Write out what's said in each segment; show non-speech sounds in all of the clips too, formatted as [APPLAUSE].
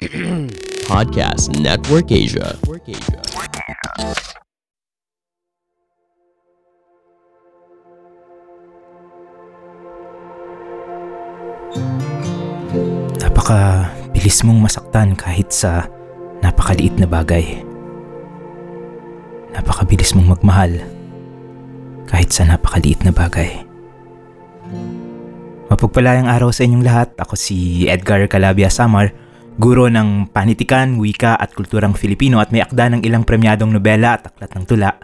[CLEARS THROAT] Podcast Network Asia. Napaka bilis mong masaktan kahit sa napakaliit na bagay. Napakabilis mong magmahal kahit sa napakaliit na bagay. Mapagpalayang araw sa inyong lahat. Ako si Edgar Calabia Samar, guro ng panitikan, wika at kulturang Filipino at may akda ng ilang premyadong nobela at aklat ng tula.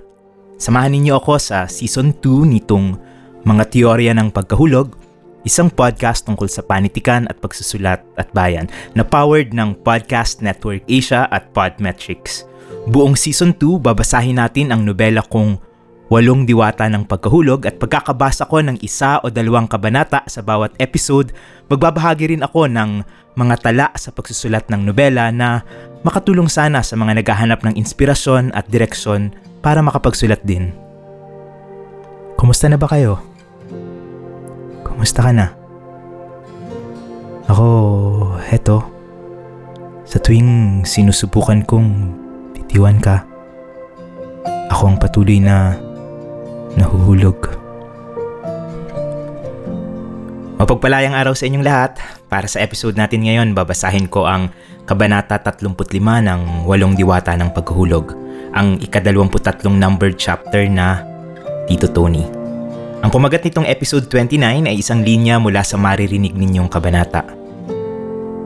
Samahan ninyo ako sa season 2 nitong Mga Teorya ng Pagkahulog, isang podcast tungkol sa panitikan at pagsusulat at bayan na powered ng Podcast Network Asia at Podmetrics. Buong season 2, babasahin natin ang nobela kong Walong Diwata ng Pagkahulog at pagkakabasa ko ng isa o dalawang kabanata sa bawat episode, magbabahagi rin ako ng mga tala sa pagsusulat ng nobela na makatulong sana sa mga naghahanap ng inspirasyon at direksyon para makapagsulat din. Kumusta na ba kayo? Kumusta ka na? Ako, heto. Sa tuwing sinusubukan kong titiwan ka, ako ang patuloy na nahuhulog. Mapagpalayang araw sa inyong lahat. Para sa episode natin ngayon, babasahin ko ang Kabanata 35 ng Walong Diwata ng Paghuhulog, ang ikadalawamputatlong numbered chapter na Tito Tony. Ang kumagat nitong episode 29 ay isang linya mula sa maririnig ninyong kabanata.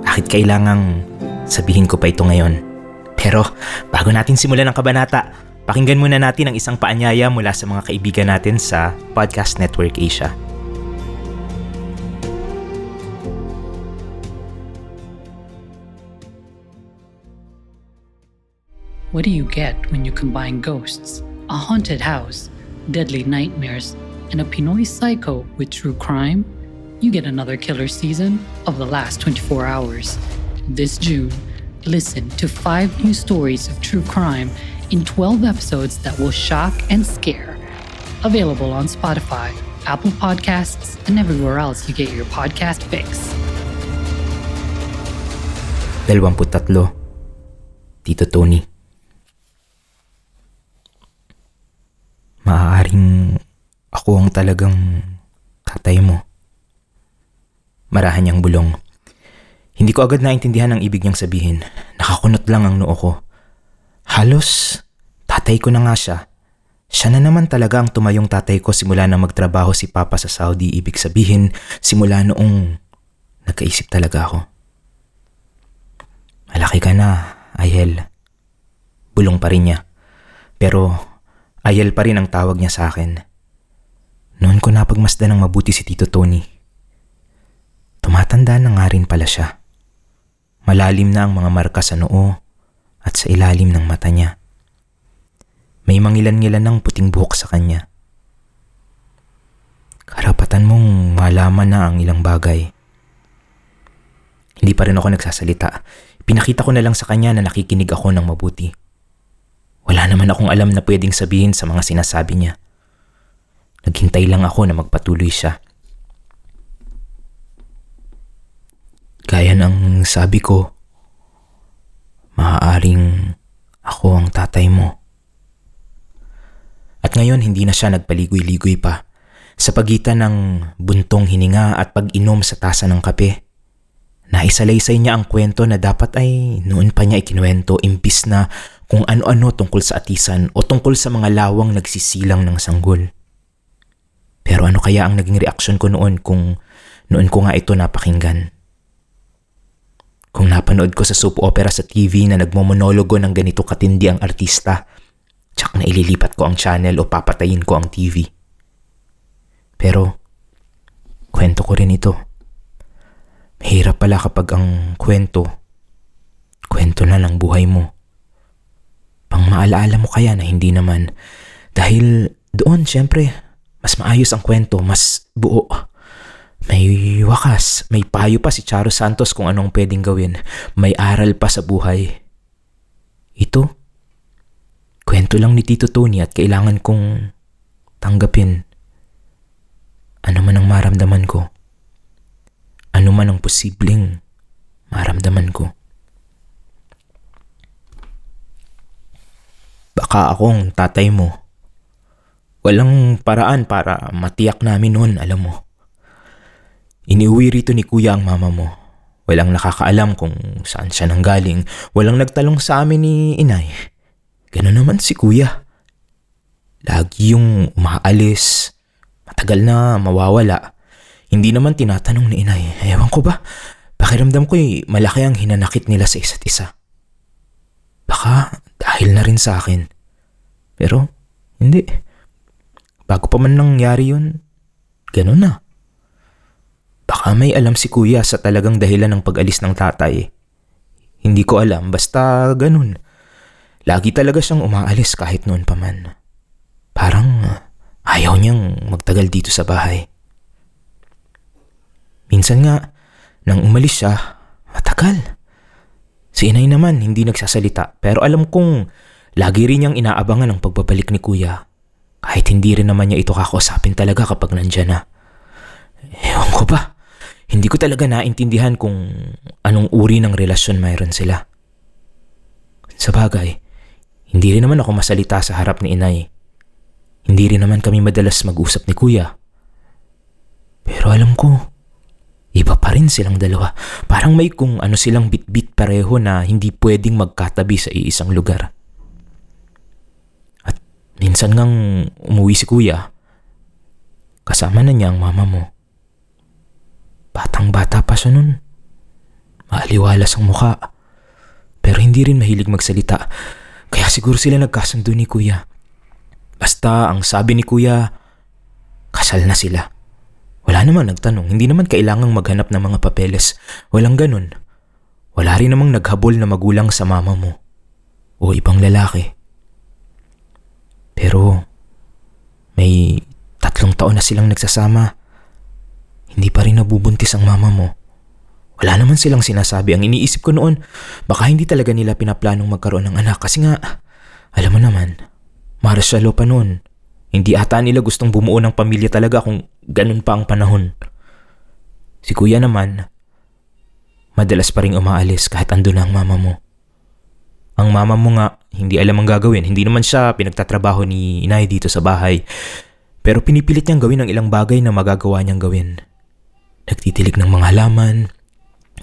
Bakit kailangang sabihin ko pa ito ngayon? Pero bago natin simulan ang kabanata, Pakinggan muna natin ang isang paanyaya mula sa mga kaibigan natin sa Podcast Network Asia. What do you get when you combine ghosts, a haunted house, deadly nightmares, and a Pinoy psycho with true crime? You get another killer season of The Last 24 Hours. This June, listen to five new stories of true crime in 12 episodes that will shock and scare. Available on Spotify, Apple Podcasts, and everywhere else you get your podcast fix. 23. Tito Tony Maaaring ako ang talagang tatay mo. Marahan niyang bulong. Hindi ko agad naintindihan ang ibig niyang sabihin. Nakakunot lang ang noo ko. Halos tatay ko na nga siya. Siya na naman talaga ang tumayong tatay ko simula na magtrabaho si Papa sa Saudi. Ibig sabihin, simula noong nagkaisip talaga ako. Malaki ka na, Ayel. Bulong pa rin niya. Pero Ayel pa rin ang tawag niya sa akin. Noon ko napagmasdan ng mabuti si Tito Tony. Tumatanda na nga rin pala siya. Malalim na ang mga marka sa noo at sa ilalim ng mata niya. May mangilan-ngilan ng puting buhok sa kanya. Karapatan mong malaman na ang ilang bagay. Hindi pa rin ako nagsasalita. Pinakita ko na lang sa kanya na nakikinig ako ng mabuti. Wala naman akong alam na pwedeng sabihin sa mga sinasabi niya. Naghintay lang ako na magpatuloy siya. Gaya ng sabi ko, maaaring ako ang tatay mo. At ngayon hindi na siya nagpaligoy-ligoy pa. Sa pagitan ng buntong hininga at pag-inom sa tasa ng kape, naisalaysay niya ang kwento na dapat ay noon pa niya ikinuwento imbis na kung ano-ano tungkol sa atisan o tungkol sa mga lawang nagsisilang ng sanggol. Pero ano kaya ang naging reaksyon ko noon kung noon ko nga ito napakinggan? Kung napanood ko sa soap opera sa TV na nagmomonologo ng ganito katindi ang artista, tsak na ililipat ko ang channel o papatayin ko ang TV. Pero, kwento ko rin ito. Mahirap pala kapag ang kwento, kwento na ng buhay mo. Pang maalaala mo kaya na hindi naman. Dahil doon, syempre, mas maayos ang kwento, mas buo. May wakas, may payo pa si Charo Santos kung anong pwedeng gawin. May aral pa sa buhay. Ito? Kwento lang ni Tito Tony at kailangan kong tanggapin. Ano man ang maramdaman ko. Ano man ang posibleng maramdaman ko. Baka akong tatay mo. Walang paraan para matiyak namin noon, alam mo. Iniuwi rito ni kuya ang mama mo. Walang nakakaalam kung saan siya nanggaling. Walang nagtalong sa amin ni inay. Ganun naman si kuya. Lagi yung umaalis. Matagal na mawawala. Hindi naman tinatanong ni inay. Ewan ko ba? Pakiramdam ko'y malaki ang hinanakit nila sa isa't isa. Baka dahil na rin sa akin. Pero hindi. Bago pa man nangyari yun, ganun na. Baka may alam si kuya sa talagang dahilan ng pag-alis ng tatay. Hindi ko alam, basta ganun. Lagi talaga siyang umaalis kahit noon pa man. Parang ayaw niyang magtagal dito sa bahay. Minsan nga, nang umalis siya, matagal. Si inay naman hindi nagsasalita pero alam kong lagi rin niyang inaabangan ang pagbabalik ni kuya. Kahit hindi rin naman niya ito kakausapin talaga kapag nandyan na. Ewan ko ba? Hindi ko talaga naintindihan kung anong uri ng relasyon mayroon sila. Sa bagay, hindi rin naman ako masalita sa harap ni inay. Hindi rin naman kami madalas mag-usap ni kuya. Pero alam ko, iba pa rin silang dalawa. Parang may kung ano silang bit-bit pareho na hindi pwedeng magkatabi sa iisang lugar. At minsan ngang umuwi si kuya, kasama na niya ang mama mo. Batang bata pa siya nun. Maaliwalas ang muka. Pero hindi rin mahilig magsalita. Kaya siguro sila nagkasundo ni kuya. Basta ang sabi ni kuya, kasal na sila. Wala naman nagtanong, hindi naman kailangang maghanap ng mga papeles. Walang ganun. Wala rin namang naghabol na magulang sa mama mo. O ibang lalaki. Pero may tatlong taon na silang nagsasama. Hindi pa rin nabubuntis ang mama mo. Wala naman silang sinasabi. Ang iniisip ko noon, baka hindi talaga nila pinaplanong magkaroon ng anak kasi nga, alam mo naman, Marcelo pa noon. Hindi ata nila gustong bumuo ng pamilya talaga kung ganun pa ang panahon. Si kuya naman, madalas pa rin umaalis kahit ando na ang mama mo. Ang mama mo nga, hindi alam ang gagawin. Hindi naman siya pinagtatrabaho ni inay dito sa bahay. Pero pinipilit niyang gawin ang ilang bagay na magagawa niyang gawin. Nagtitilig ng mga halaman,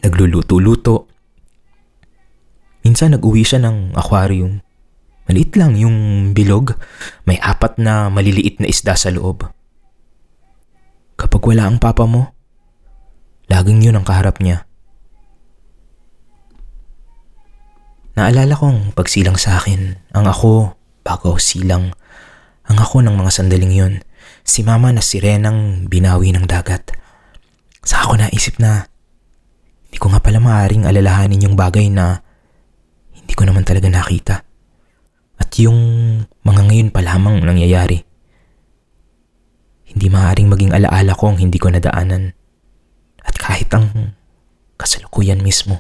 nagluluto-luto. Minsan nag-uwi siya ng aquarium. Maliit lang yung bilog. May apat na maliliit na isda sa loob. Kapag wala ang papa mo, laging yun ang kaharap niya. Naalala kong pagsilang sa akin, ang ako, bago silang, ang ako ng mga sandaling yun, si mama na sirenang binawi ng dagat. Sa ako naisip na hindi ko nga pala maaaring alalahanin yung bagay na hindi ko naman talaga nakita. At yung mga ngayon pa lamang nangyayari. Hindi maaaring maging alaala ko ang hindi ko nadaanan. At kahit ang kasalukuyan mismo.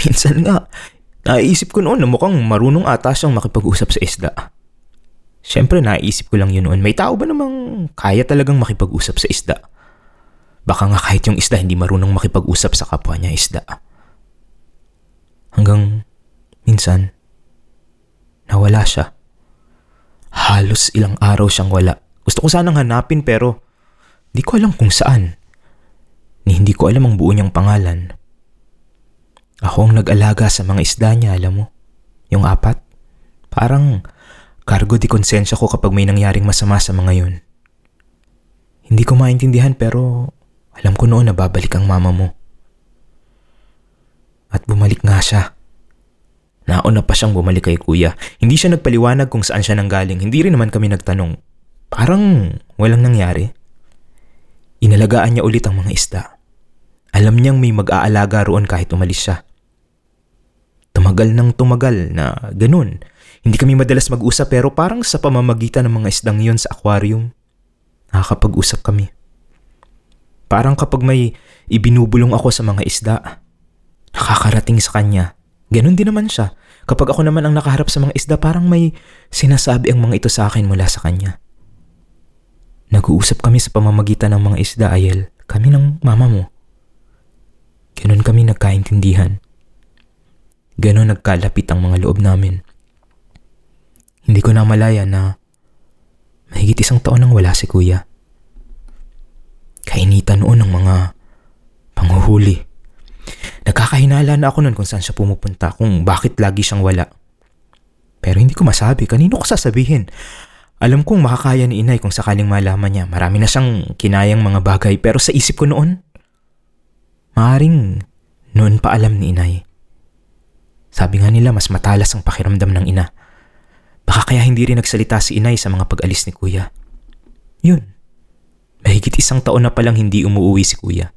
Minsan nga, naisip ko noon na mukhang marunong ata siyang makipag-usap sa isda. Siyempre naisip ko lang yun noon, may tao ba namang kaya talagang makipag-usap sa isda? Baka nga kahit yung isda hindi marunong makipag-usap sa kapwa niya isda. Hanggang minsan, nawala siya. Halos ilang araw siyang wala. Gusto ko sanang hanapin pero di ko alam kung saan. Ni hindi ko alam ang buo niyang pangalan. Ako ang nag-alaga sa mga isda niya, alam mo. Yung apat. Parang Cargo di konsensya ko kapag may nangyaring masama sa mga yun. Hindi ko maintindihan pero alam ko noon na babalik ang mama mo. At bumalik nga siya. Nauna pa siyang bumalik kay kuya. Hindi siya nagpaliwanag kung saan siya nanggaling. Hindi rin naman kami nagtanong. Parang walang nangyari. Inalagaan niya ulit ang mga isda. Alam niyang may mag-aalaga roon kahit umalis siya. Tumagal ng tumagal na ganun hindi kami madalas mag-usap pero parang sa pamamagitan ng mga isdang yon sa aquarium, nakakapag-usap kami. Parang kapag may ibinubulong ako sa mga isda, nakakarating sa kanya. Ganon din naman siya. Kapag ako naman ang nakaharap sa mga isda, parang may sinasabi ang mga ito sa akin mula sa kanya. Nag-uusap kami sa pamamagitan ng mga isda, Ayel. Kami ng mama mo. Ganon kami nagkaintindihan. Ganon nagkalapit ang mga loob namin. Hindi ko na malaya na mahigit isang taon nang wala si kuya. Kainitan noon ng mga panghuhuli. Nagkakahinala na ako noon kung saan siya pumupunta, kung bakit lagi siyang wala. Pero hindi ko masabi, kanino ko sasabihin? Alam kong makakaya ni inay kung sakaling malaman niya. Marami na siyang kinayang mga bagay pero sa isip ko noon, maaring noon pa alam ni inay. Sabi nga nila mas matalas ang pakiramdam ng ina. Baka kaya hindi rin nagsalita si inay sa mga pag-alis ni kuya. Yun. Mahigit isang taon na palang hindi umuwi si kuya.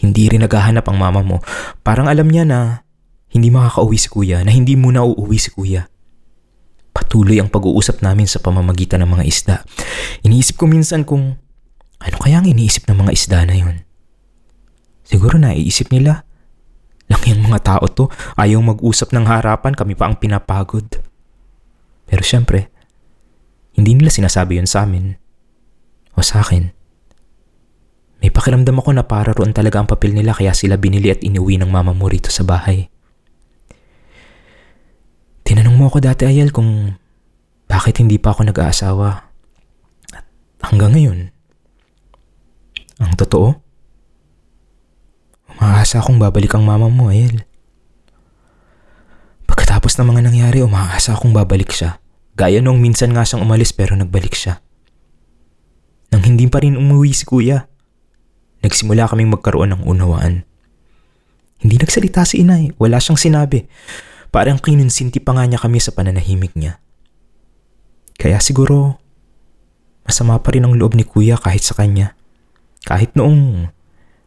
Hindi rin naghahanap ang mama mo. Parang alam niya na hindi makakauwi si kuya, na hindi muna uuwi si kuya. Patuloy ang pag-uusap namin sa pamamagitan ng mga isda. Iniisip ko minsan kung ano kaya ang iniisip ng mga isda na yun. Siguro naiisip nila, lang yung mga tao to, ayaw mag-usap ng harapan, kami pa ang pinapagod. Pero syempre, hindi nila sinasabi yun sa amin. O sa akin. May pakiramdam ako na para roon talaga ang papel nila kaya sila binili at inuwi ng mama mo rito sa bahay. Tinanong mo ako dati, Ayel, kung bakit hindi pa ako nag-aasawa. At hanggang ngayon, ang totoo, umaasa akong babalik ang mama mo, Ayel. Pagkatapos ng mga nangyari, umaasa akong babalik siya. Gaya nung minsan nga siyang umalis pero nagbalik siya. Nang hindi pa rin umuwi si kuya, nagsimula kaming magkaroon ng unawaan. Hindi nagsalita si inay, wala siyang sinabi. Parang kinunsinti pa nga niya kami sa pananahimik niya. Kaya siguro, masama pa rin ang loob ni kuya kahit sa kanya. Kahit noong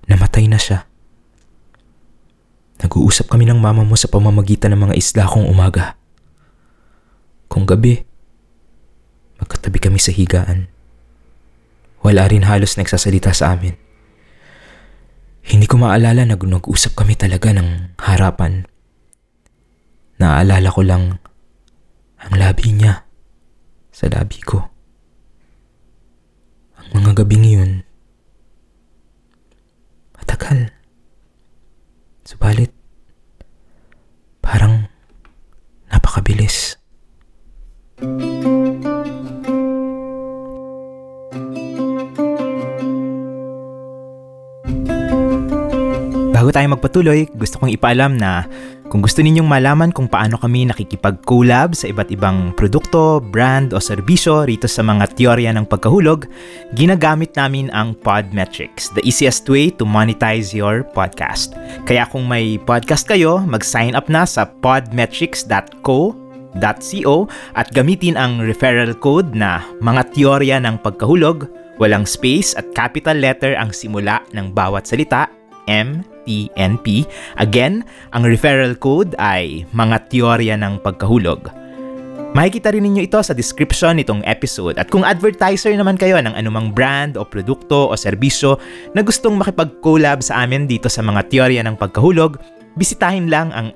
namatay na siya. Nag-uusap kami ng mama mo sa pamamagitan ng mga isla kong umaga. Kung gabi, magkatabi kami sa higaan. Wala rin halos nagsasalita sa amin. Hindi ko maalala na nag-usap kami talaga ng harapan. Naaalala ko lang ang labi niya sa labi ko. Ang mga gabing yun, matagal. Subalit, parang napakabilis. Bago tayo magpatuloy, gusto kong ipaalam na kung gusto ninyong malaman kung paano kami nakikipag-collab sa iba't ibang produkto, brand o serbisyo rito sa mga teorya ng pagkahulog, ginagamit namin ang Podmetrics, the easiest way to monetize your podcast. Kaya kung may podcast kayo, mag-sign up na sa podmetrics.co .co at gamitin ang referral code na mga teorya ng pagkahulog, walang space at capital letter ang simula ng bawat salita, M TNP. Again, ang referral code ay mga teorya ng pagkahulog. Makikita rin ninyo ito sa description nitong episode at kung advertiser naman kayo ng anumang brand o produkto o serbisyo na gustong makipag-collab sa amin dito sa mga teorya ng pagkahulog, bisitahin lang ang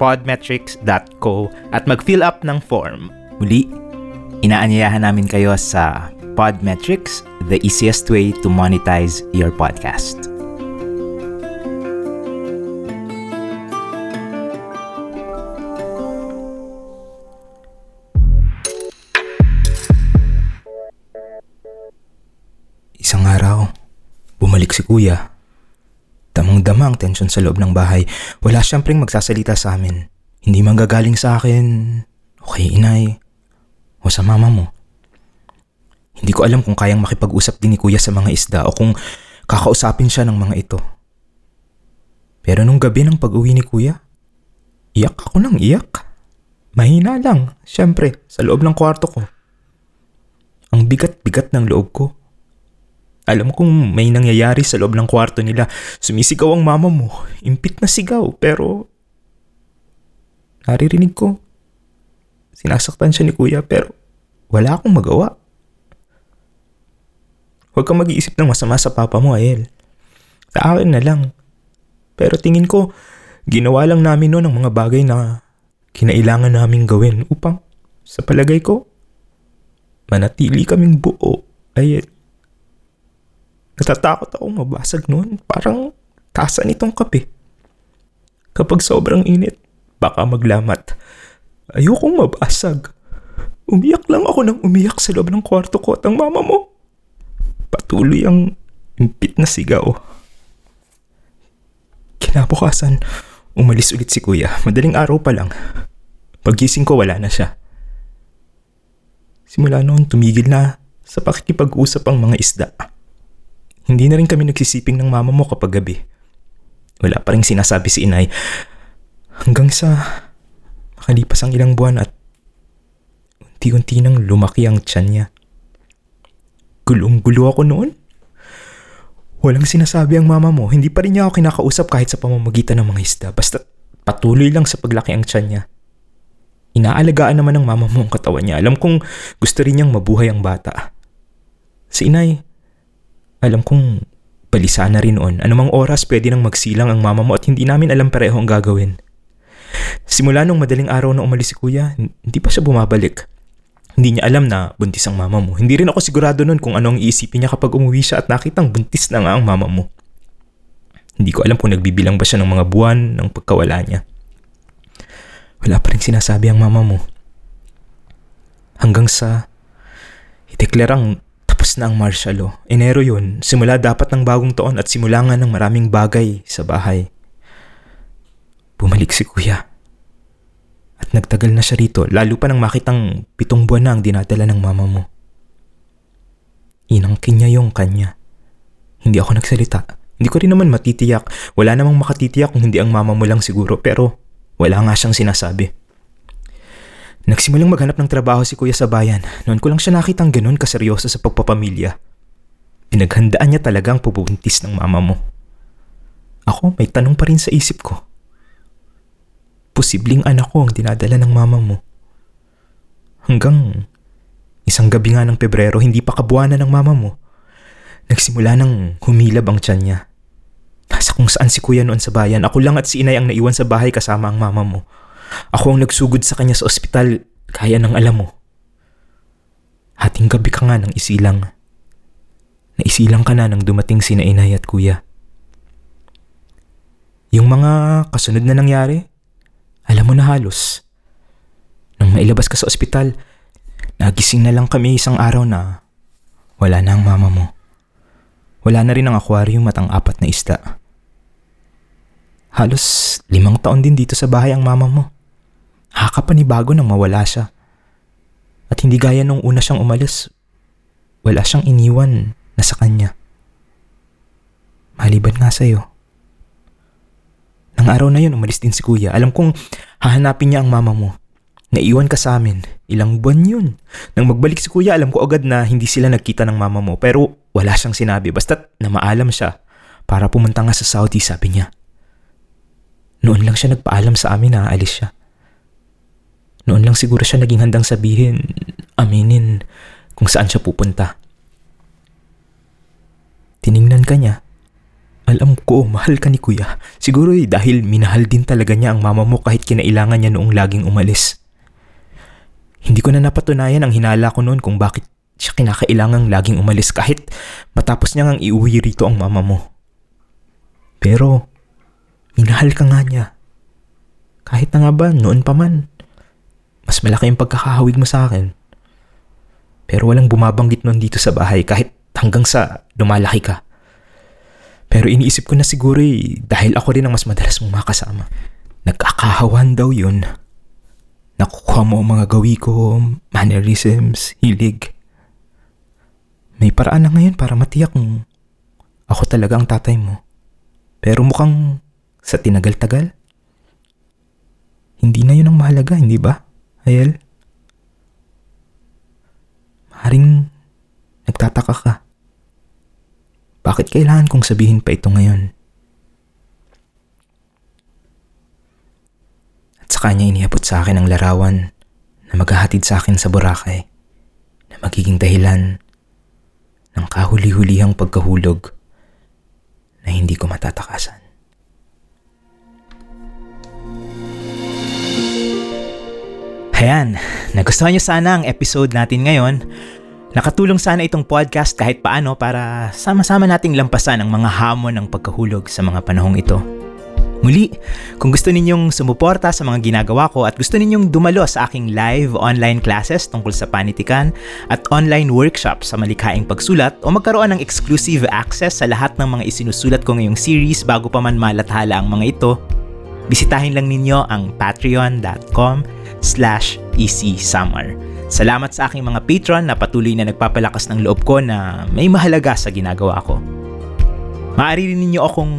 advertiser.podmetrics.co at mag-fill up ng form. Muli, inaanyayahan namin kayo sa Podmetrics, the easiest way to monetize your podcast. Isang araw, bumalik si kuya. Damang-dama ang tensyon sa loob ng bahay. Wala siyempre magsasalita sa amin. Hindi man gagaling sa akin, o kay inay, o sa mama mo. Hindi ko alam kung kayang makipag-usap din ni kuya sa mga isda o kung kakausapin siya ng mga ito. Pero nung gabi ng pag-uwi ni kuya, iyak ako ng iyak. Mahina lang, siyempre, sa loob ng kwarto ko. Ang bigat-bigat ng loob ko. Alam kong may nangyayari sa loob ng kwarto nila. Sumisigaw ang mama mo. Impit na sigaw, pero... Naririnig ko. Sinasaktan siya ni kuya, pero wala akong magawa. Huwag kang mag-iisip ng masama sa papa mo, Ael. Sa akin na lang. Pero tingin ko, ginawa lang namin noon ang mga bagay na kinailangan naming gawin upang, sa palagay ko, manatili kaming buo, Ael. Natatakot akong mabasag noon. Parang tasa nitong kape. Kapag sobrang init, baka maglamat. Ayokong mabasag. Umiyak lang ako nang umiyak sa loob ng kwarto ko at ang mama mo. Patuloy ang impit na sigaw. Kinabukasan, umalis ulit si kuya. Madaling araw pa lang. Pagising ko wala na siya. Simula noon tumigil na sa pakikipag-usap ang mga isda. Hindi na rin kami nagsisiping ng mama mo kapag gabi. Wala pa rin sinasabi si inay. Hanggang sa makalipas ang ilang buwan at unti-unti nang lumaki ang tiyan niya. Gulong-gulo ako noon. Walang sinasabi ang mama mo. Hindi pa rin niya ako kinakausap kahit sa pamamagitan ng mga isda. Basta patuloy lang sa paglaki ang tiyan niya. Inaalagaan naman ng mama mo ang katawan niya. Alam kong gusto rin niyang mabuhay ang bata. Si inay, alam kong balisa na rin noon. Anumang oras pwede nang magsilang ang mama mo at hindi namin alam pareho ang gagawin. Simula nung madaling araw na umalis si kuya, hindi pa siya bumabalik. Hindi niya alam na buntis ang mama mo. Hindi rin ako sigurado nun kung ano ang iisipin niya kapag umuwi siya at nakitang buntis na nga ang mama mo. Hindi ko alam kung nagbibilang ba siya ng mga buwan ng pagkawala niya. Wala pa rin sinasabi ang mama mo. Hanggang sa ideklarang tapos na ang martial law. Enero yun, simula dapat ng bagong taon at simula nga ng maraming bagay sa bahay. Bumalik si kuya. At nagtagal na siya rito, lalo pa nang makitang pitong buwan na ang dinadala ng mama mo. Inangkin niya yung kanya. Hindi ako nagsalita. Hindi ko rin naman matitiyak. Wala namang makatitiyak kung hindi ang mama mo lang siguro pero wala nga siyang sinasabi. Nagsimulang maghanap ng trabaho si kuya sa bayan. Noon ko lang siya nakitang ganun kaseryoso sa pagpapamilya. Pinaghandaan niya talagang pubuntis ng mama mo. Ako, may tanong pa rin sa isip ko. Posibleng anak ko ang dinadala ng mama mo. Hanggang isang gabi nga ng Pebrero, hindi pa kabuwanan ng mama mo. Nagsimula nang humilab ang tiyan niya. Nasa kung saan si kuya noon sa bayan. Ako lang at si inay ang naiwan sa bahay kasama ang mama mo. Ako ang nagsugod sa kanya sa ospital, kaya nang alam mo. Hating gabi ka nga nang isilang. Naisilang ka na nang dumating si inay at kuya. Yung mga kasunod na nangyari, alam mo na halos. Nang mailabas ka sa ospital, nagising na lang kami isang araw na wala na ang mama mo. Wala na rin ang aquarium at ang apat na isda. Halos limang taon din dito sa bahay ang mama mo. Nakakapanibago nang mawala siya. At hindi gaya nung una siyang umalis, wala siyang iniwan na sa kanya. Maliban nga sa'yo. Nang araw na yun, umalis din si kuya. Alam kong hahanapin niya ang mama mo. Naiwan ka sa amin. Ilang buwan yun. Nang magbalik si kuya, alam ko agad na hindi sila nagkita ng mama mo. Pero wala siyang sinabi. Basta't na maalam siya para pumunta nga sa Saudi, sabi niya. Noon lang siya nagpaalam sa amin na aalis siya. Noon lang siguro siya naging handang sabihin, aminin kung saan siya pupunta. Tiningnan ka niya. Alam ko, mahal ka ni kuya. Siguro eh, dahil minahal din talaga niya ang mama mo kahit kinailangan niya noong laging umalis. Hindi ko na napatunayan ang hinala ko noon kung bakit siya kinakailangang laging umalis kahit matapos niya ngang iuwi rito ang mama mo. Pero, minahal ka nga niya. Kahit na nga ba, noon pa man, mas malaki yung pagkakahawig mo sa akin. Pero walang bumabanggit nun dito sa bahay kahit hanggang sa lumalaki ka. Pero iniisip ko na siguro eh, dahil ako rin ang mas madalas mong makasama. Nagkakahawan daw yun. Nakukuha mo ang mga gawi ko, mannerisms, hilig. May paraan na ngayon para matiyak kung ako talaga ang tatay mo. Pero mukhang sa tinagal-tagal, hindi na yun ang mahalaga, hindi ba? Ayel? Maring nagtataka ka. Bakit kailangan kong sabihin pa ito ngayon? At sa kanya iniabot sa akin ang larawan na maghahatid sa akin sa Boracay na magiging dahilan ng kahuli-hulihang pagkahulog na hindi ko matatakasan. Ayan, nagustuhan niyo sana ang episode natin ngayon. Nakatulong sana itong podcast kahit paano para sama-sama nating lampasan ang mga hamon ng pagkahulog sa mga panahong ito. Muli, kung gusto ninyong sumuporta sa mga ginagawa ko at gusto ninyong dumalo sa aking live online classes tungkol sa panitikan at online workshop sa malikhaing pagsulat o magkaroon ng exclusive access sa lahat ng mga isinusulat ko ngayong series bago pa man malathala ang mga ito, bisitahin lang ninyo ang patreon.com slash easysummer. Salamat sa aking mga patron na patuloy na nagpapalakas ng loob ko na may mahalaga sa ginagawa ko. Maaari rin ninyo akong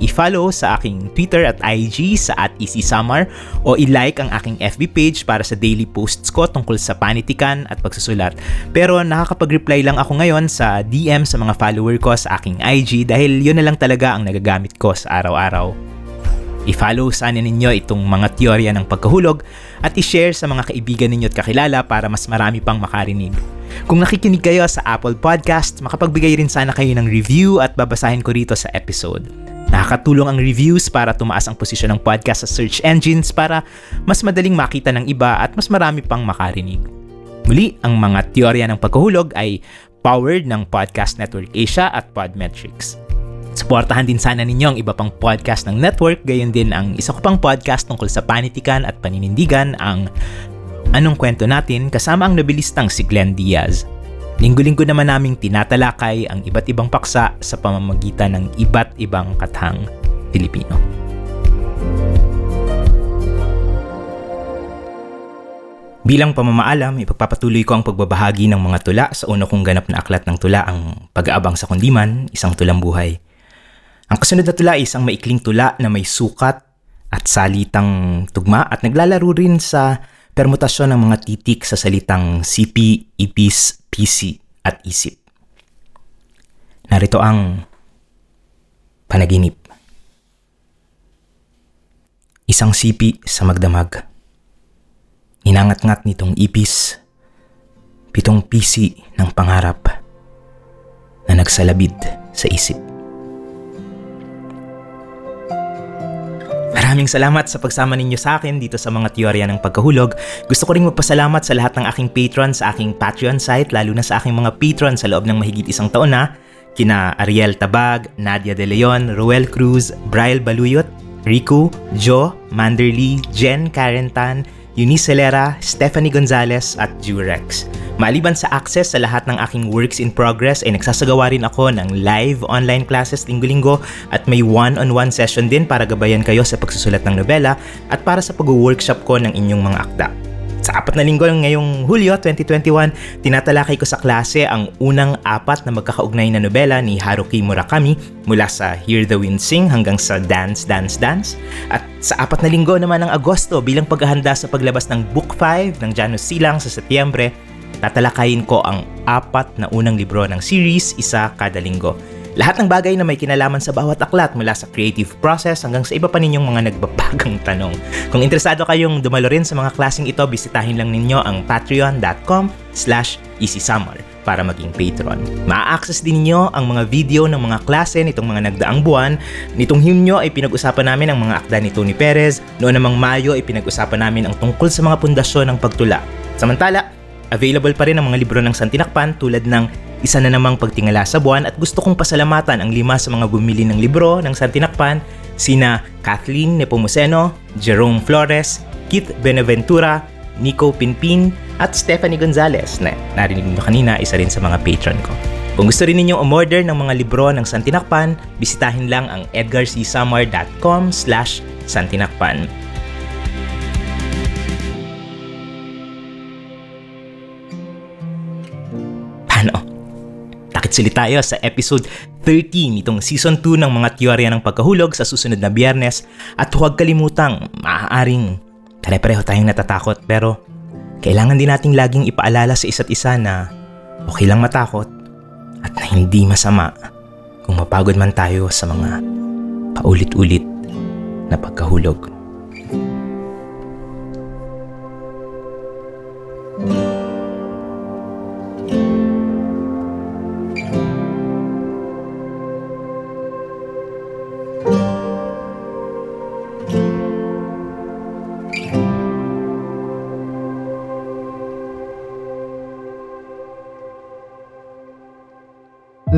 i-follow sa aking Twitter at IG sa at EasySummer o i-like ang aking FB page para sa daily posts ko tungkol sa panitikan at pagsusulat. Pero nakakapag-reply lang ako ngayon sa DM sa mga follower ko sa aking IG dahil yun na lang talaga ang nagagamit ko sa araw-araw. I-follow sana ninyo itong mga teorya ng pagkahulog at i-share sa mga kaibigan ninyo at kakilala para mas marami pang makarinig. Kung nakikinig kayo sa Apple Podcast, makapagbigay rin sana kayo ng review at babasahin ko rito sa episode. Nakakatulong ang reviews para tumaas ang posisyon ng podcast sa search engines para mas madaling makita ng iba at mas marami pang makarinig. Muli, ang mga teorya ng pagkahulog ay powered ng Podcast Network Asia at Podmetrics. Suportahan din sana ninyo ang iba pang podcast ng network, gayon din ang isa ko pang podcast tungkol sa panitikan at paninindigan, ang Anong Kwento Natin kasama ang nabilistang si Glenn Diaz. Linggo-linggo naman naming tinatalakay ang iba't ibang paksa sa pamamagitan ng iba't ibang kathang Pilipino. Bilang pamamaalam, ipagpapatuloy ko ang pagbabahagi ng mga tula sa una kong ganap na aklat ng tula ang Pag-aabang sa Kundiman, isang tulang buhay. Ang kasunod na tula ay isang maikling tula na may sukat at salitang tugma at naglalaro rin sa permutasyon ng mga titik sa salitang CP, IPIS, PC at isip. Narito ang panaginip. Isang sipi sa magdamag. Ninangat-ngat nitong ipis, pitong pisi ng pangarap na nagsalabid sa isip. Maraming salamat sa pagsama ninyo sa akin dito sa mga teorya ng pagkahulog. Gusto ko ring magpasalamat sa lahat ng aking patrons sa aking Patreon site, lalo na sa aking mga patrons sa loob ng mahigit isang taon na, kina Ariel Tabag, Nadia De Leon, Ruel Cruz, Brian Baluyot, Rico, Joe, Manderly, Jen Carentan, Eunice Celera, Stephanie Gonzalez at Jurex. Maliban sa access sa lahat ng aking works in progress ay nagsasagawa rin ako ng live online classes linggo-linggo at may one-on-one session din para gabayan kayo sa pagsusulat ng nobela at para sa pag-workshop ko ng inyong mga akda. Sa apat na linggo ngayong Hulyo 2021, tinatalakay ko sa klase ang unang apat na magkakaugnay na nobela ni Haruki Murakami mula sa Hear the Wind Sing hanggang sa Dance, Dance, Dance. At sa apat na linggo naman ng Agosto bilang paghahanda sa paglabas ng Book 5 ng Janus Silang sa Setyembre, tatalakayin ko ang apat na unang libro ng series, isa kada linggo. Lahat ng bagay na may kinalaman sa bawat aklat mula sa creative process hanggang sa iba pa ninyong mga nagbabagang [LAUGHS] tanong. Kung interesado kayong dumalo rin sa mga klaseng ito, bisitahin lang ninyo ang patreon.com slash easysummer para maging patron. Ma-access din niyo ang mga video ng mga klase nitong mga nagdaang buwan. Nitong Hunyo ay pinag-usapan namin ang mga akda ni Tony Perez. Noon namang Mayo ay pinag-usapan namin ang tungkol sa mga pundasyon ng pagtula. Samantala, Available pa rin ang mga libro ng Santinakpan tulad ng Isa na namang pagtingala sa buwan at gusto kong pasalamatan ang lima sa mga bumili ng libro ng Santinakpan sina Kathleen Nepomuceno, Jerome Flores, Keith Benaventura, Nico Pinpin at Stephanie Gonzalez na narinig nyo kanina isa rin sa mga patron ko. Kung gusto rin ninyong umorder ng mga libro ng Santinakpan, bisitahin lang ang edgarcsamar.com slash santinakpan. Takit tayo sa episode 13 itong season 2 ng mga teorya ng pagkahulog sa susunod na biyernes at huwag kalimutang maaaring pare-pareho tayong natatakot pero kailangan din nating laging ipaalala sa isa't isa na okay lang matakot at na hindi masama kung mapagod man tayo sa mga paulit-ulit na pagkahulog.